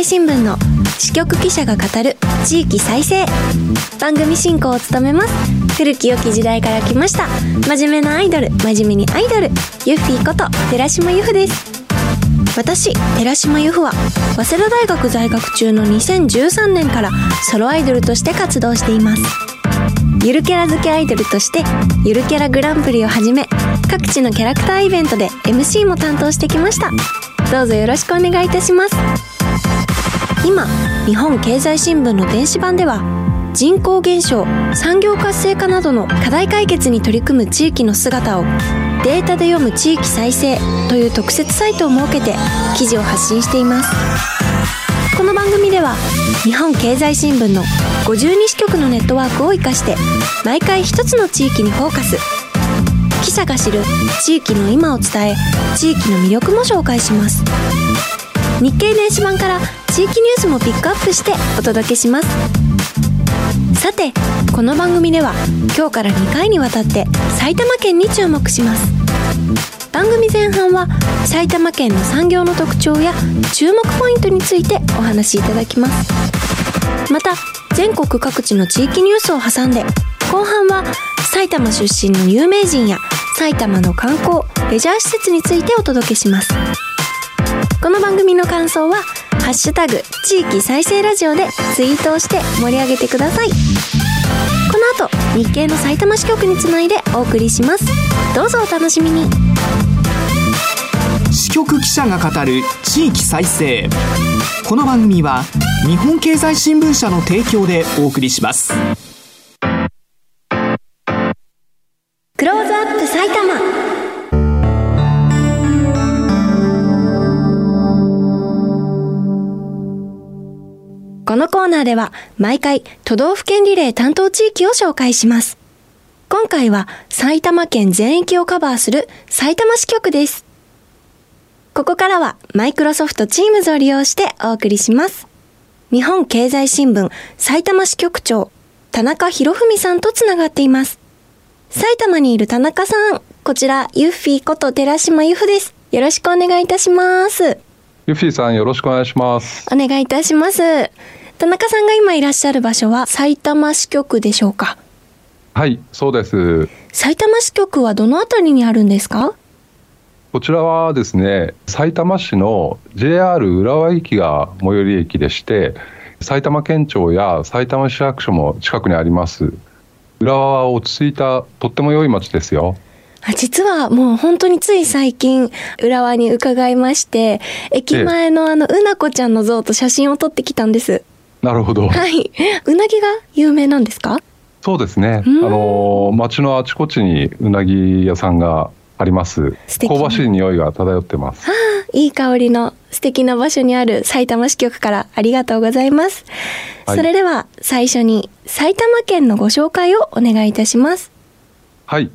日本経済新聞の支局記者が語る地域再生。番組進行を務めます。古き良き時代から来ました。真面目なアイドル真面目にアイドル。ユッフィーこと寺島由布です。私寺島由布は早稲田大学在学中の2013年からソロアイドルとして活動しています。ゆるキャラ付けアイドルとしてゆるキャラグランプリをはじめ各地のキャラクターイベントで MC も担当してきました。どうぞよろしくお願いいたします。今日本経済新聞の電子版では人口減少産業活性化などの課題解決に取り組む地域の姿をデータで読む地域再生という特設サイトを設けて記事を発信しています。この番組では日本経済新聞の52支局のネットワークを生かして毎回一つの地域にフォーカス。記者が知る地域の今を伝え地域の魅力も紹介します。日経電子版から地域ニュースもピックアップしてお届けします。さてこの番組では今日から2回にわたって埼玉県に注目します。番組前半は埼玉県の産業の特徴や注目ポイントについてお話しいただきます。また全国各地の地域ニュースを挟んで後半は埼玉出身の有名人や埼玉の観光レジャー施設についてお届けします。この番組の感想は「ハッシュタグ地域再生ラジオ」でツイートをして盛り上げてください。この後日経の埼玉支局につないでお送りします。どうぞお楽しみに。支局記者が語る地域再生。この番組は日本経済新聞社の提供でお送りします。ナーでは毎回都道府県リレー担当地域を紹介します。今回は埼玉県全域をカバーする埼玉支局です。ここからはマイクロソフトチームズを利用してお送りします。日本経済新聞埼玉支局長田中博文さんとつながっています。埼玉にいる田中さん、こちらユッフィーこと寺島由布です。よろしくお願いいたします。ユッフィーさんよろしくお願いします。お願いいたします。田中さんが今いらっしゃる場所は埼玉支局でしょうか？はいそうです。埼玉支局はどのあたりにあるんですか？こちらはですね埼玉市の JR 浦和駅が最寄り駅でして埼玉県庁や埼玉市役所も近くにあります。浦和は落ち着いたとっても良い街ですよ。実はもう本当につい最近浦和に伺いまして駅前のあのうなこちゃんの像と写真を撮ってきたんですなるほど。はい。うなぎが有名なんですか？そうですね。あの、町のあちこちにうなぎ屋さんがあります。香ばしい匂いが漂ってます。はあ、いい香りの素敵な場所にある埼玉支局からありがとうございます。はい、それでは最初に埼玉県のご紹介をお願いいたします。はい。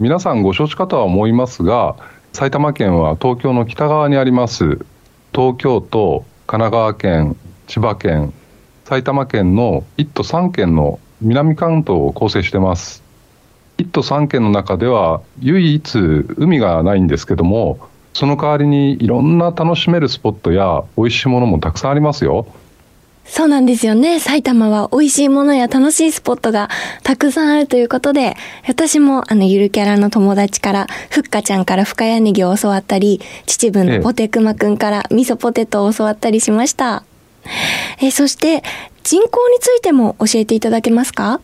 皆さんご承知かとは思いますが、埼玉県は東京の北側にあります。東京都、神奈川県、千葉県、埼玉県の1都3県の南関東を構成してます。1都3県の中では唯一海がないんですけども、その代わりにいろんな楽しめるスポットや美味しいものもたくさんありますよ。そうなんですよね。埼玉は美味しいものや楽しいスポットがたくさんあるということで、私もあのゆるキャラの友達から、ふっかちゃんから深谷ネギを教わったり、秩父のポテクマくんから味噌ポテトを教わったりしました。えそして人口についても教えていただけますか？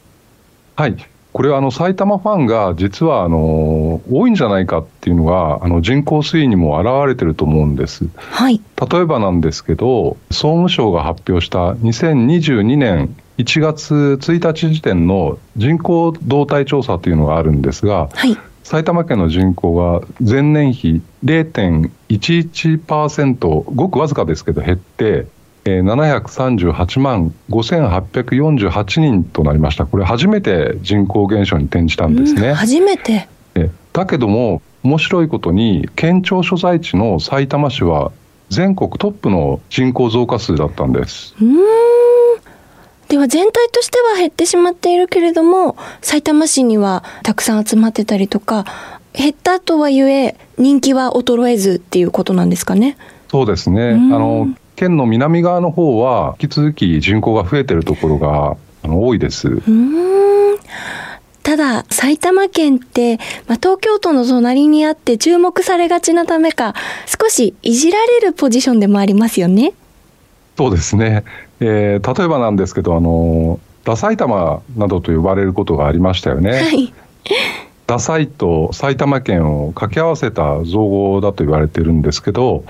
はい。これはあの埼玉ファンが実はあの多いんじゃないかっていうのがあの人口推移にも表れてると思うんです、はい、例えばなんですけど総務省が発表した2022年1月1日時点の人口動態調査というのがあるんですが、はい、埼玉県の人口が前年比0.11%ごくわずかですけど減って738万5848人となりました。これ初めて人口減少に転じたんですね。うん、初めて。だけども面白いことに県庁所在地の埼玉市は全国トップの人口増加数だったんです。うんでは全体としては減ってしまっているけれども埼玉市にはたくさん集まってたりとか減ったとはいえ人気は衰えずっていうことなんですかね。そうですね。あの県の南側の方は引き続き人口が増えているところが多いです。うんただ、埼玉県って、まあ、東京都の隣にあって注目されがちなためか、少しいじられるポジションでもありますよね。そうですね。えー、例えばなんですけど、あの、ダ埼玉などと呼ばれることがありましたよね。はい。ダサいと埼玉県を掛け合わせた造語だと言われてるんですけど、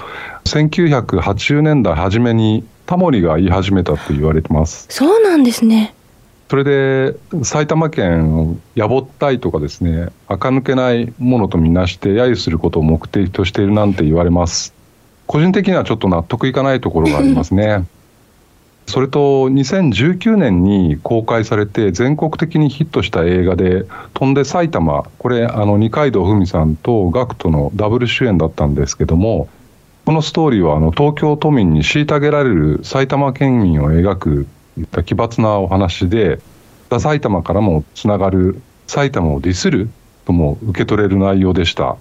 1980年代初めにタモリが言い始めたと言われてます。そうなんですね。それで埼玉県をやぼったいとかですね、垢抜けないものとみなして揶揄することを目的としているなんて言われます。個人的にはちょっと納得いかないところがありますね。それと2019年に公開されて全国的にヒットした映画で「飛んで埼玉」これあの二階堂ふみさんと GACKT のダブル主演だったんですけどもこのストーリーはあの東京都民に虐げられる埼玉県民を描くいった奇抜なお話で埼玉からもつながる埼玉をディスるとも受け取れる内容でした。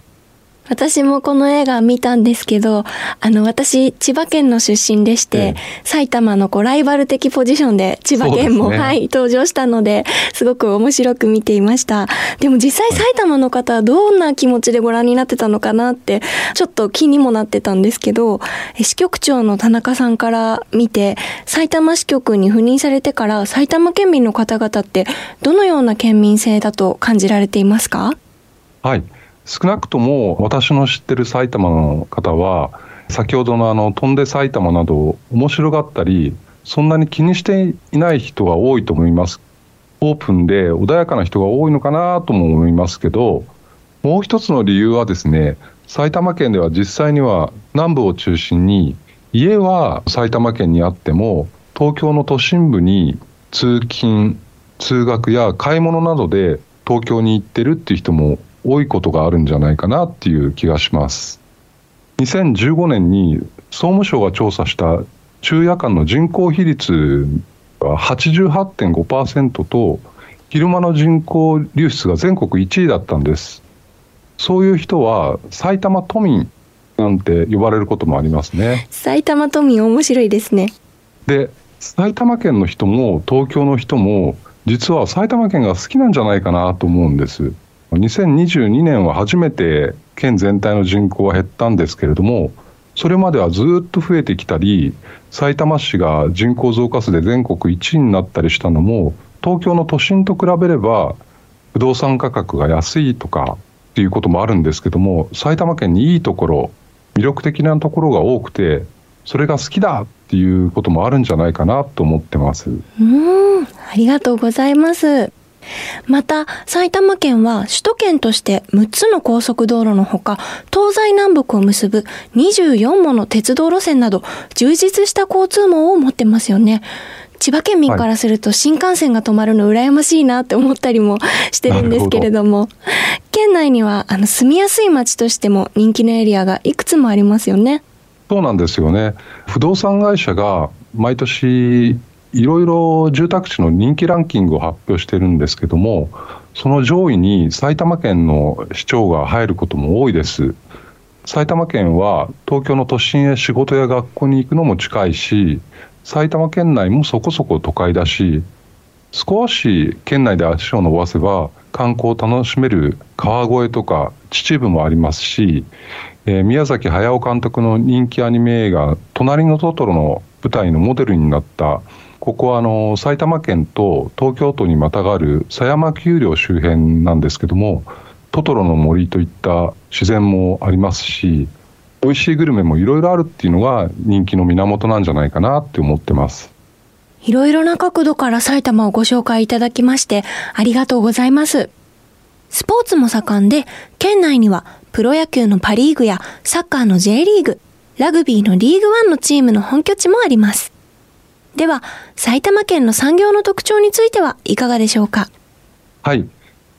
私もこの映画見たんですけど、あの、私、千葉県の出身でして、ええ、埼玉のこうライバル的ポジションで千葉県も、ね、はい、登場したので、すごく面白く見ていました。でも実際埼玉の方はどんな気持ちでご覧になってたのかなって、ちょっと気にもなってたんですけど、支局長の田中さんから見て、埼玉支局に赴任されてから埼玉県民の方々ってどのような県民性だと感じられていますか？はい。少なくとも私の知ってる埼玉の方は先ほどのあの飛んで埼玉など面白がったりそんなに気にしていない人が多いと思います。オープンで穏やかな人が多いのかなとも思いますけどもう一つの理由はですね埼玉県では実際には南部を中心に家は埼玉県にあっても東京の都心部に通勤通学や買い物などで東京に行ってるっていう人も多いことがあるんじゃないかなっていう気がします。2015年に総務省が調査した昼夜間の人口比率は88.5%と昼間の人口流出が全国1位だったんです。そういう人は埼玉都民なんて呼ばれることもありますね。埼玉都民面白いですね。で、埼玉県の人も東京の人も実は埼玉県が好きなんじゃないかなと思うんです。2022年は初めて県全体の人口は減ったんですけれども、それまではずっと増えてきたり、さいたま市が人口増加数で全国1位になったりしたのも、東京の都心と比べれば、不動産価格が安いとかっていうこともあるんですけども、埼玉県にいいところ、魅力的なところが多くて、それが好きだっていうこともあるんじゃないかなと思ってます。うん、ありがとうございます。また、埼玉県は首都圏として6つの高速道路のほか、東西南北を結ぶ24もの鉄道路線など、充実した交通網を持ってますよね。千葉県民からすると新幹線が止まるの羨ましいなって思ったりもしてるんですけれども、県内にはあの住みやすい街としても人気のエリアがいくつもありますよね。そうなんですよね。不動産会社が毎年いろいろ住宅地の人気ランキングを発表してるんですけども、その上位に埼玉県の市長が入ることも多いです。埼玉県は東京の都心へ仕事や学校に行くのも近いし、埼玉県内もそこそこ都会だし、少し県内で足を伸ばせば観光を楽しめる川越とか秩父もありますし、えー、宮崎駿監督の人気アニメ映画「隣のトトロ」の舞台のモデルになったここはあの埼玉県と東京都にまたがる狭山丘陵周辺なんですけどもトトロの森といった自然もありますし美味しいグルメもいろいろあるっていうのが人気の源なんじゃないかなって思ってます。いろいろな角度から埼玉をご紹介いただきましてありがとうございます。スポーツも盛んで県内にはプロ野球のパリーグやサッカーの J リーグラグビーのリーグワンのチームの本拠地もあります。では、埼玉県の産業の特徴についてはいかがでしょうか？はい。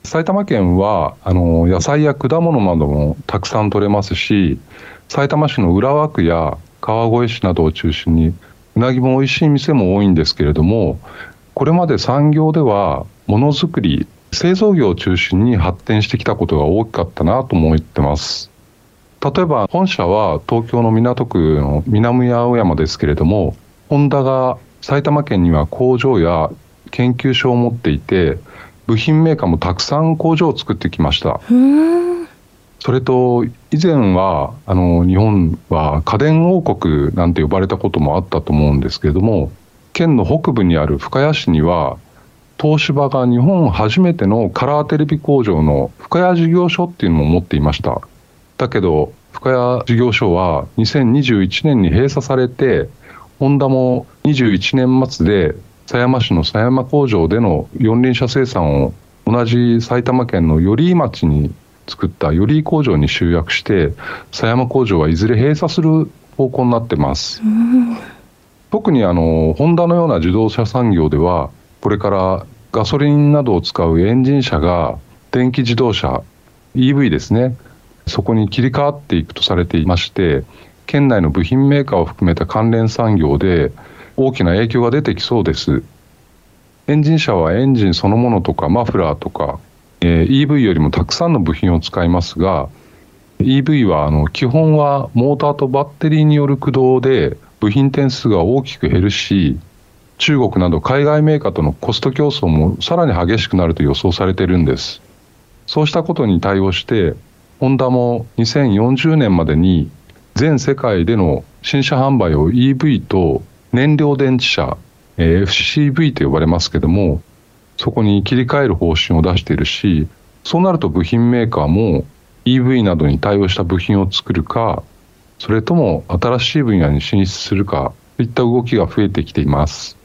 埼玉県は、あの、野菜や果物などもたくさん取れますし、埼玉市の浦和区や川越市などを中心に、うなぎも美味しい店も多いんですけれども、これまで産業では、ものづくり、製造業を中心に発展してきたことが大きかったなと思ってます。例えば本社は東京の港区の南青山ですけれども、ホンダが埼玉県には工場や研究所を持っていて、部品メーカーもたくさん工場を作ってきました。それと以前はあの日本は家電王国なんて呼ばれたこともあったと思うんですけれども県の北部にある深谷市には東芝が日本初めてのカラーテレビ工場の深谷事業所っていうのも持っていましただけど深谷事業所は2021年に閉鎖されてホンダも21年末で狭山市の狭山工場での四輪車生産を同じ埼玉県の寄居町に作った寄居工場に集約して狭山工場はいずれ閉鎖する方向になってます、特にあのホンダのような自動車産業ではこれからガソリンなどを使うエンジン車が電気自動車 EV ですねそこに切り替わっていくとされていまして県内の部品メーカーを含めた関連産業で大きな影響が出てきそうです。エンジン車はエンジンそのものとかマフラーとかえー、EV よりもたくさんの部品を使いますが EV はあの基本はモーターとバッテリーによる駆動で部品点数が大きく減るし中国など海外メーカーとのコスト競争もさらに激しくなると予想されているんです。そうしたことに対応してホンダも2040年までに全世界での新車販売を EV と燃料電池車 FCV と呼ばれますけどもそこに切り替える方針を出しているしそうなると部品メーカーも EV などに対応した部品を作るかそれとも新しい分野に進出するかといった動きが増えてきています。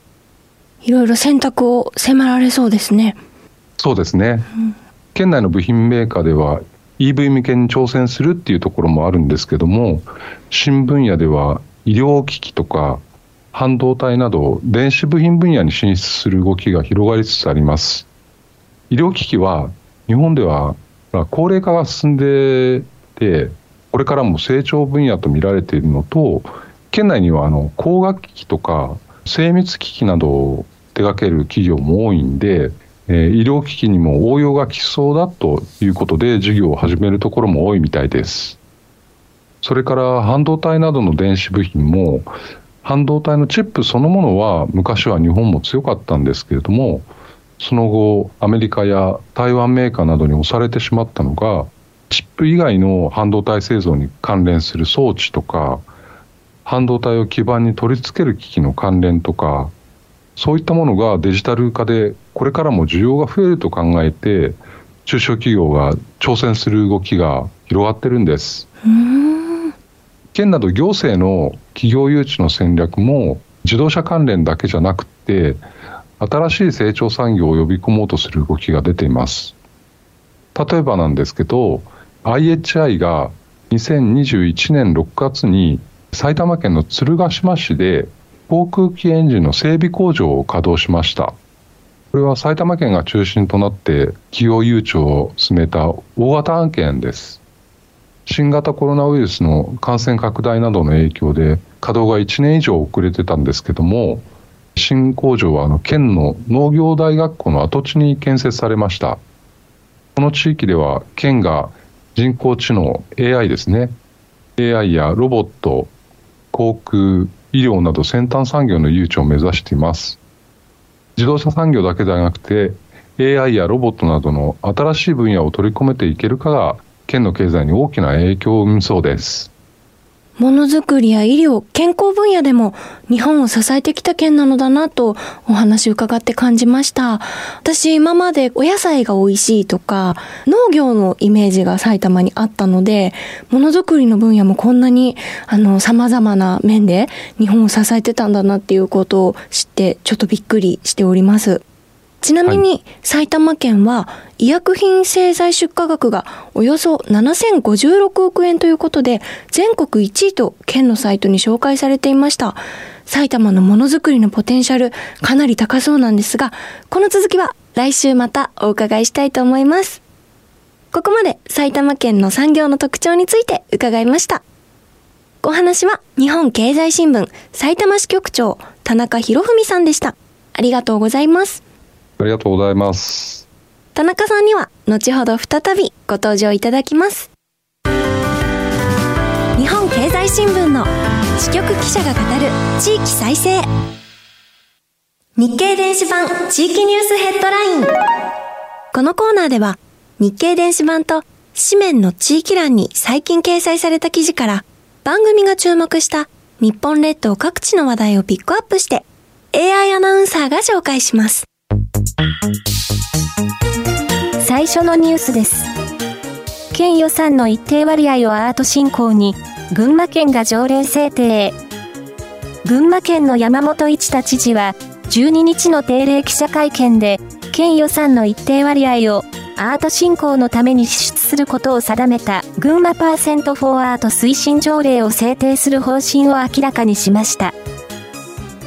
いろいろ選択を迫られそうですね。そうですね、うん、県内の部品メーカーでは EV 向けに挑戦するっていうところもあるんですけども新分野では医療機器とか半導体など電子部品分野に進出する動きが広がりつつあります。医療機器は日本では高齢化が進んでてこれからも成長分野と見られているのと県内にはあの工学機器とか精密機器などを手掛ける企業も多いんで、えー、医療機器にも応用がきそうだということで事業を始めるところも多いみたいです。それから半導体などの電子部品も半導体のチップそのものは昔は日本も強かったんですけれどもその後アメリカや台湾メーカーなどに押されてしまったのがチップ以外の半導体製造に関連する装置とか半導体を基板に取り付ける機器の関連とかそういったものがデジタル化でこれからも需要が増えると考えて中小企業が挑戦する動きが広がってるんです。県など行政の企業誘致の戦略も自動車関連だけじゃなくて新しい成長産業を呼び込もうとする動きが出ています例えばなんですけど IHI が2021年6月に埼玉県の鶴ヶ島市で航空機エンジンの整備工場を稼働しましたこれは埼玉県が中心となって企業誘致を進めた大型案件です。新型コロナウイルスの感染拡大などの影響で稼働が1年以上遅れてたんですけども新工場はあの県の農業大学校の跡地に建設されました。この地域では県が人工知能 AI ですね。AI やロボット航空医療など先端産業の誘致を目指しています。自動車産業だけではなくて AI やロボットなどの新しい分野を取り込めていけるかが県の経済に大きな影響を生みそうです。ものづくりや医療、健康分野でも日本を支えてきた県なのだなとお話伺って感じました。私今までお野菜が美味しいとか農業のイメージが埼玉にあったので、ものづくりの分野もこんなにあの様々な面で日本を支えてたんだなっていうことを知ってちょっとびっくりしております。ちなみに埼玉県は医薬品製剤出荷額がおよそ7056億円ということで全国1位と県のサイトに紹介されていました。埼玉のものづくりのポテンシャルかなり高そうなんですが、この続きは来週またお伺いしたいと思います。ここまで埼玉県の産業の特徴について伺いました。お話は日本経済新聞埼玉支局長田中博文さんでした。ありがとうございます。ありがとうございます。田中さんには後ほど再びご登場いただきます。日本経済新聞の支局記者が語る地域再生日経電子版地域ニュースヘッドラインこのコーナーでは日経電子版と紙面の地域欄に最近掲載された記事から番組が注目した日本列島各地の話題をピックアップして AI アナウンサーが紹介します。最初のニュースです。県予算の一定割合をアート振興に、群馬県が条例制定。群馬県の山本一太知事は、12日の定例記者会見で、県予算の一定割合をアート振興のために支出することを定めた群馬パーセントフォーアート推進条例を制定する方針を明らかにしました。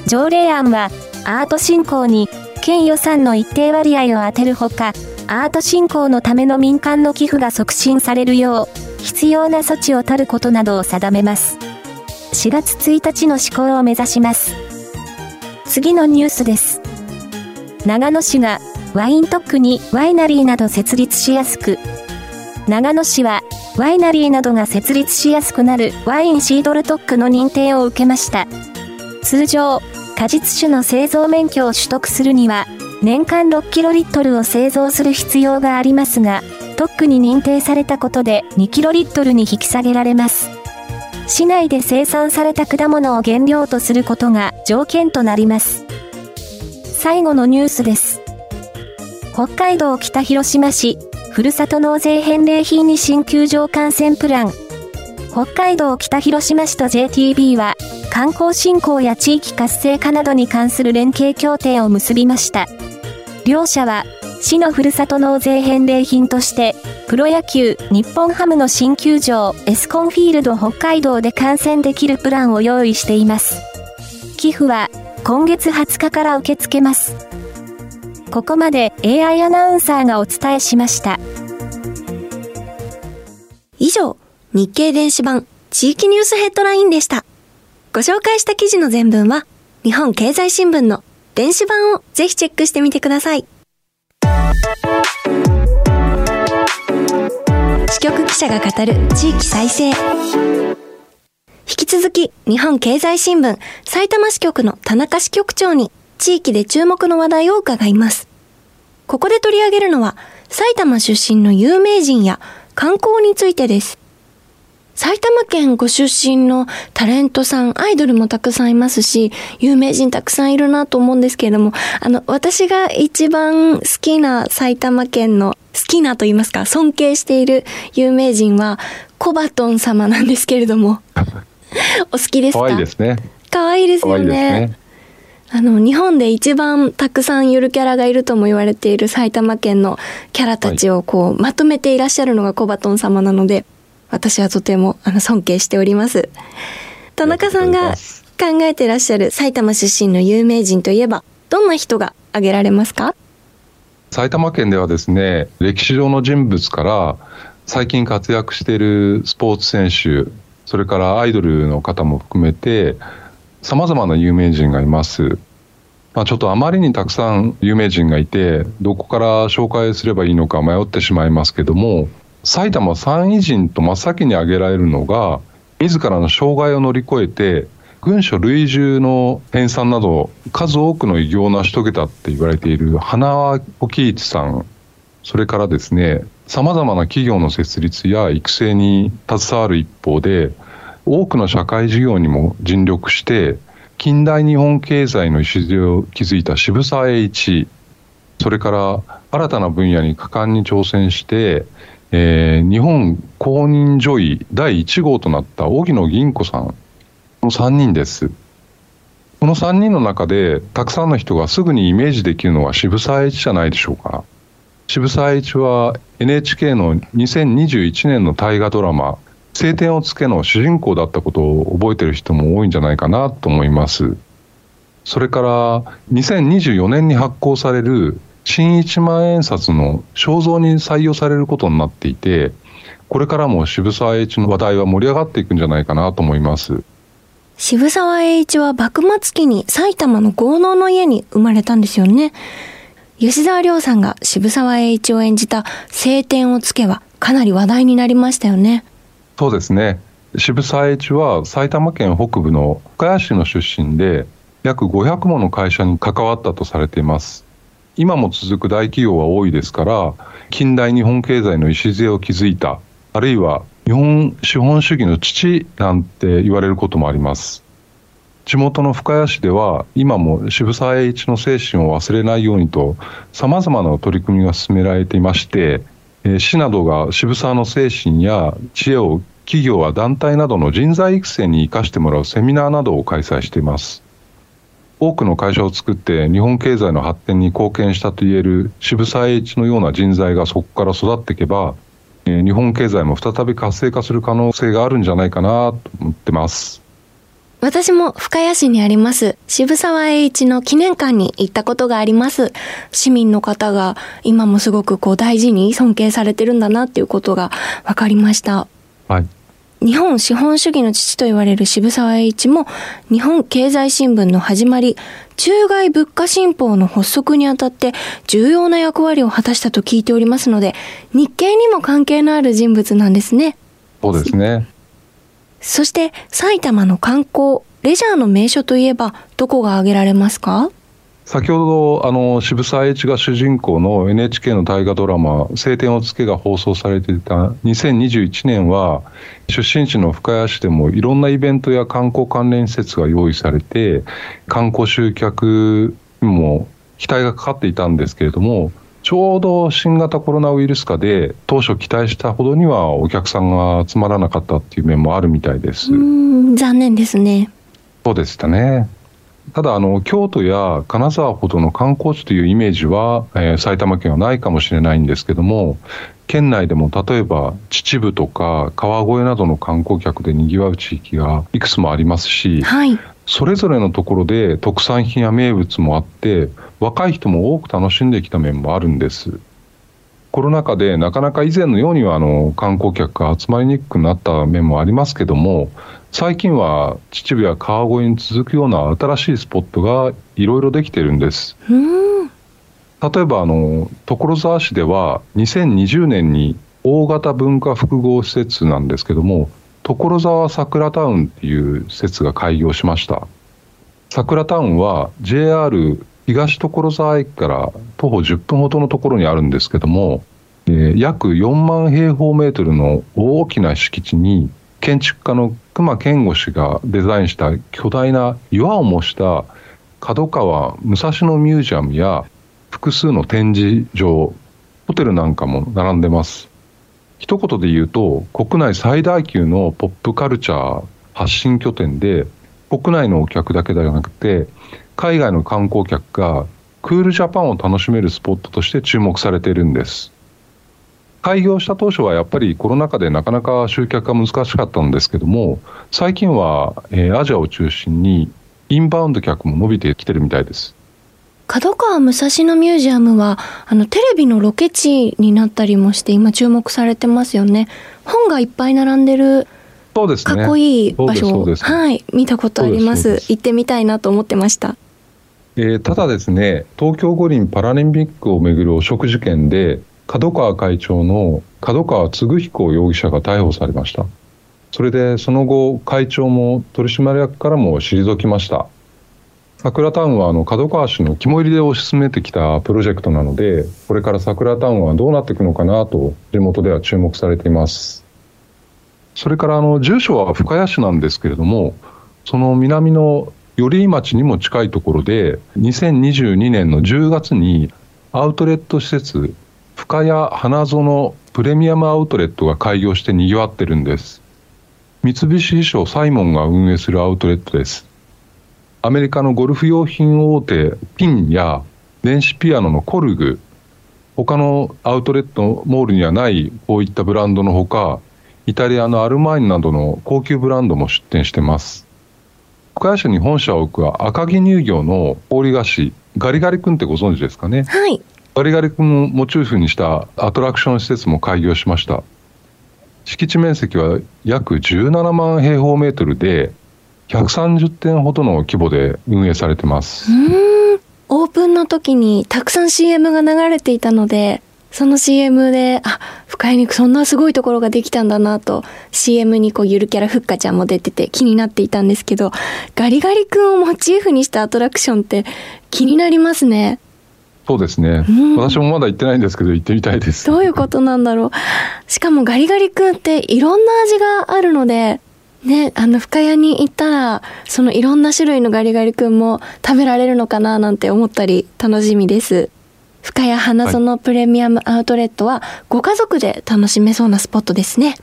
条例案は、アート振興に県予算の一定割合を充てるほか、アート振興のための民間の寄付が促進されるよう、必要な措置を取ることなどを定めます。4月1日の施行を目指します。次のニュースです。長野市がワイン特区にワイナリーなど設立しやすく、長野市はワイナリーなどが設立しやすくなるワインシードル特区の認定を受けました。通常、果実酒の製造免許を取得するには、年間6キロリットルを製造する必要がありますが、特区に認定されたことで2キロリットルに引き下げられます。市内で生産された果物を原料とすることが条件となります。最後のニュースです。北海道北広島市、ふるさと納税返礼品に新球場観戦プラン。北海道北広島市と JTB は、観光振興や地域活性化などに関する連携協定を結びました。両社は、市のふるさと納税返礼品として、プロ野球日本ハムの新球場エスコンフィールド北海道で観戦できるプランを用意しています。寄付は今月20日から受け付けます。ここまで AI アナウンサーがお伝えしました。以上、日経電子版地域ニュースヘッドラインでした。ご紹介した記事の全文は、日本経済新聞の電子版をぜひチェックしてみてください。支局記者が語る地域再生。引き続き、日本経済新聞埼玉支局の田中支局長に地域で注目の話題を伺います。ここで取り上げるのは、埼玉出身の有名人や観光についてです。埼玉県ご出身のタレントさん、アイドルもたくさんいますし、有名人たくさんいるなと思うんですけれども、あの、私が一番好きな埼玉県の、好きなと言いますか、尊敬している有名人は、コバトン様なんですけれども、お好きですか？可愛いですね。可愛いですよね。あの、日本で一番たくさんゆるキャラがいるとも言われている埼玉県のキャラたちをこう、まとめていらっしゃるのがコバトン様なので、私はとてもあの尊敬しております。田中さんが考えてらっしゃる埼玉出身の有名人といえば、どんな人が挙げられますか？埼玉県ではですね、歴史上の人物から最近活躍しているスポーツ選手、それからアイドルの方も含めて、さまざまな有名人がいます。まあ、ちょっとあまりにたくさん有名人がいて、どこから紹介すればいいのか迷ってしまいますけども、埼玉三偉人と真っ先に挙げられるのが、自らの障害を乗り越えて、軍書類従の編纂など、数多くの偉業を成し遂げたって言われている花輪小喜一さん、それからですね、様々な企業の設立や育成に携わる一方で、多くの社会事業にも尽力して、近代日本経済の礎を築いた渋沢栄一、それから新たな分野に果敢に挑戦して、えー、日本公認女医第1号となった荻野銀子さんの3人です。この3人の中で、たくさんの人がすぐにイメージできるのは渋沢栄一じゃないでしょうか。渋沢栄一は NHK の2021年の大河ドラマ、晴天をつけの主人公だったことを覚えてる人も多いんじゃないかなと思います。それから2024年に発行される新一万円札の肖像に採用されることになっていて、これからも渋沢栄一の話題は盛り上がっていくんじゃないかなと思います。渋沢栄一は幕末期に埼玉の豪農の家に生まれたんですよね。吉沢亮さんが渋沢栄一を演じた晴天をつけはかなり話題になりましたよね。そうですね。渋沢栄一は埼玉県北部の深谷市の出身で約500もの会社に関わったとされています今も続く大企業は多いですから近代日本経済の礎を築いたあるいは日本資本主義の父なんて言われることもあります。地元の深谷市では今も渋沢栄一の精神を忘れないようにとさまざまな取り組みが進められていまして市などが渋沢の精神や知恵を企業や団体などの人材育成に生かしてもらうセミナーなどを開催しています。多くの会社を作って日本経済の発展に貢献したといえる渋沢栄一のような人材がそこから育っていけば日本経済も再び活性化する可能性があるんじゃないかなと思ってます私も深谷市にあります渋沢栄一の記念館に行ったことがあります。市民の方が今もすごくこう大事に尊敬されてるんだなっていうことが分かりました。はい。日本資本主義の父と言われる渋沢栄一も日本経済新聞の始まり中外物価新報の発足にあたって重要な役割を果たしたと聞いておりますので日経にも関係のある人物なんですね。そうですね。そして埼玉の観光レジャーの名所といえばどこが挙げられますか？先ほどあの渋沢栄一が主人公の NHK の大河ドラマ「青天を衝け」が放送されていた2021年は出身地の深谷市でもいろんなイベントや観光関連施設が用意されて観光集客にも期待がかかっていたんですけれどもちょうど新型コロナウイルス禍で当初期待したほどにはお客さんが集まらなかったっていう面もあるみたいです。残念ですね。そうでしたねただあの、京都や金沢ほどの観光地というイメージは、えー、埼玉県はないかもしれないんですけども、県内でも例えば秩父とか川越などの観光客でにぎわう地域がいくつもありますし、はい、それぞれのところで特産品や名物もあって、若い人も多く楽しんできた面もあるんです。コロナ禍でなかなか以前のようにはあの観光客が集まりにくくなった面もありますけども、最近は秩父や川越に続くような新しいスポットがいろいろできてるんです。例えばあの所沢市では2020年に大型文化複合施設なんですけども所沢桜タウンっていう施設が開業しました桜タウンは JR 東所沢駅から徒歩10分ほどのところにあるんですけども、えー、約4万平方メートルの大きな敷地に建築家の隈研吾氏がデザインした巨大な岩を模した角川武蔵野ミュージアムや複数の展示場ホテルなんかも並んでます。一言で言うと国内最大級のポップカルチャー発信拠点で国内のお客だけではなくて海外の観光客がクールジャパンを楽しめるスポットとして注目されているんです。開業した当初はやっぱりコロナ禍でなかなか集客が難しかったんですけども最近は、えー、アジアを中心にインバウンド客も伸びてきてるみたいです。角川武蔵野ミュージアムはあのテレビのロケ地になったりもして今注目されてますよね。本がいっぱい並んでるそうですね。かっこいい場所はい見たことあります。行ってみたいなと思ってました。えー、ただですね東京五輪パラリンピックをめぐる汚職事件で角川会長の角川嗣彦容疑者が逮捕されました。それでその後、会長も取締役からも退きました。桜タウンはあの角川市の肝入りで推し進めてきたプロジェクトなので、これから桜タウンはどうなっていくのかなと地元では注目されています。それからあの住所は深谷市なんですけれども、その南の寄居町にも近いところで、2022年の10月にアウトレット施設深谷花園プレミアムアウトレットが開業して賑わってるんです。三菱衣装サイモンが運営するアウトレットです。アメリカのゴルフ用品大手ピンや電子ピアノのコルグ。他のアウトレットモールにはないこういったブランドのほかイタリアのアルマーニなどの高級ブランドも出店してます。深谷市に本社を置く赤城乳業の氷菓子ガリガリ君ってご存知ですかね？はい。ガリガリ君をモチーフにしたアトラクション施設も開業しました。敷地面積は約17万平方メートルで130店ほどの規模で運営されてます。オープンの時にたくさん CM が流れていたのでその CM であ深深谷にそんなすごいところができたんだなと CM にこうゆるキャラふっかちゃんも出てて気になっていたんですけどガリガリ君をモチーフにしたアトラクションって気になりますね。そうですね、うん、私もまだ行ってないんですけど行ってみたいです。どういうことなんだろう。しかもガリガリ君っていろんな味があるのでね、あの深谷に行ったらそのいろんな種類のガリガリ君も食べられるのかななんて思ったり楽しみです。深谷花園プレミアムアウトレットはご家族で楽しめそうなスポットですね。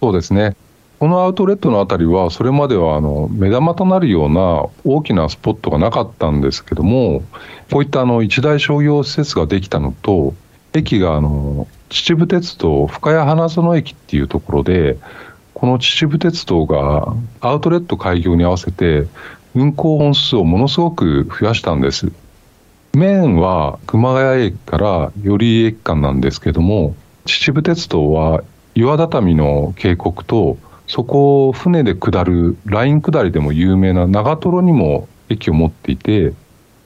そうですね。このアウトレットのあたりは、それまではあの目玉となるような大きなスポットがなかったんですけども、こういったあの一大商業施設ができたのと、駅があの秩父鉄道深谷花園駅っていうところで、この秩父鉄道がアウトレット開業に合わせて、運行本数をものすごく増やしたんです。面は熊谷駅から寄居駅間なんですけども、秩父鉄道は岩畳の渓谷と、そこを船で下るライン下りでも有名な長瀞にも駅を持っていて、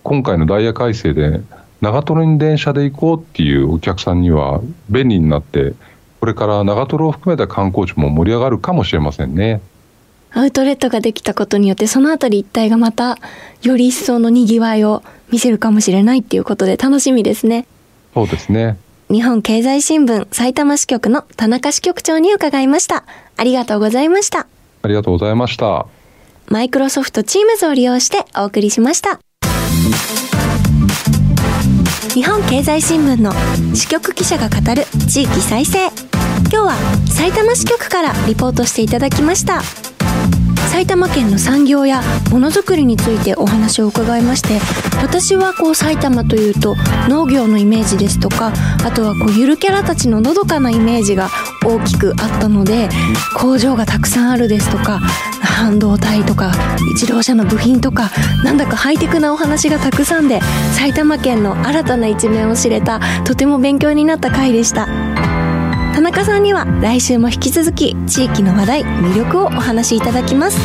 今回のダイヤ改正で長瀞に電車で行こうっていうお客さんには便利になって、これから長瀞を含めた観光地も盛り上がるかもしれませんね。アウトレットができたことによってその辺り一帯がまたより一層の賑わいを見せるかもしれないっていうことで楽しみですね。そうですね。日本経済新聞埼玉支局の田中支局長に伺いました。ありがとうございました。ありがとうございました。マイクロソフトチームズを利用してお送りしました。日本経済新聞の支局記者が語る地域再生。今日は埼玉支局からリポートしていただきました。埼玉県の産業やものづくりについてお話を伺いまして私はこう埼玉というと農業のイメージですとかあとはこうゆるキャラたちののどかなイメージが大きくあったので工場がたくさんあるですとか半導体とか自動車の部品とかなんだかハイテクなお話がたくさんで埼玉県の新たな一面を知れたとても勉強になった回でした。中さんには来週も引き続き地域の話題魅力をお話しいただきます。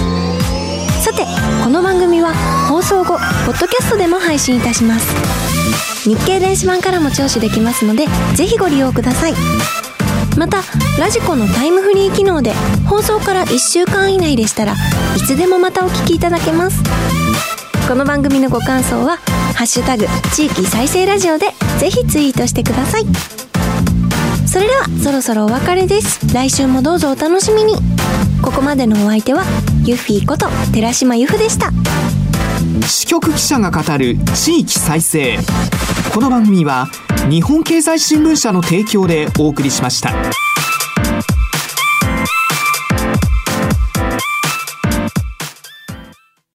さてこの番組は放送後ポッドキャストでも配信いたします。日経電子版からも聴取できますのでぜひご利用ください。またラジコのタイムフリー機能で放送から1週間以内でしたらいつでもまたお聞きいただけます。この番組のご感想は「ハッシュタグ地域再生ラジオ」でぜひツイートしてください。それではそろそろお別れです。来週もどうぞお楽しみに。ここまでのお相手はユッフィーこと寺島由布でした。支局記者が語る地域再生。この番組は日本経済新聞社の提供でお送りしました。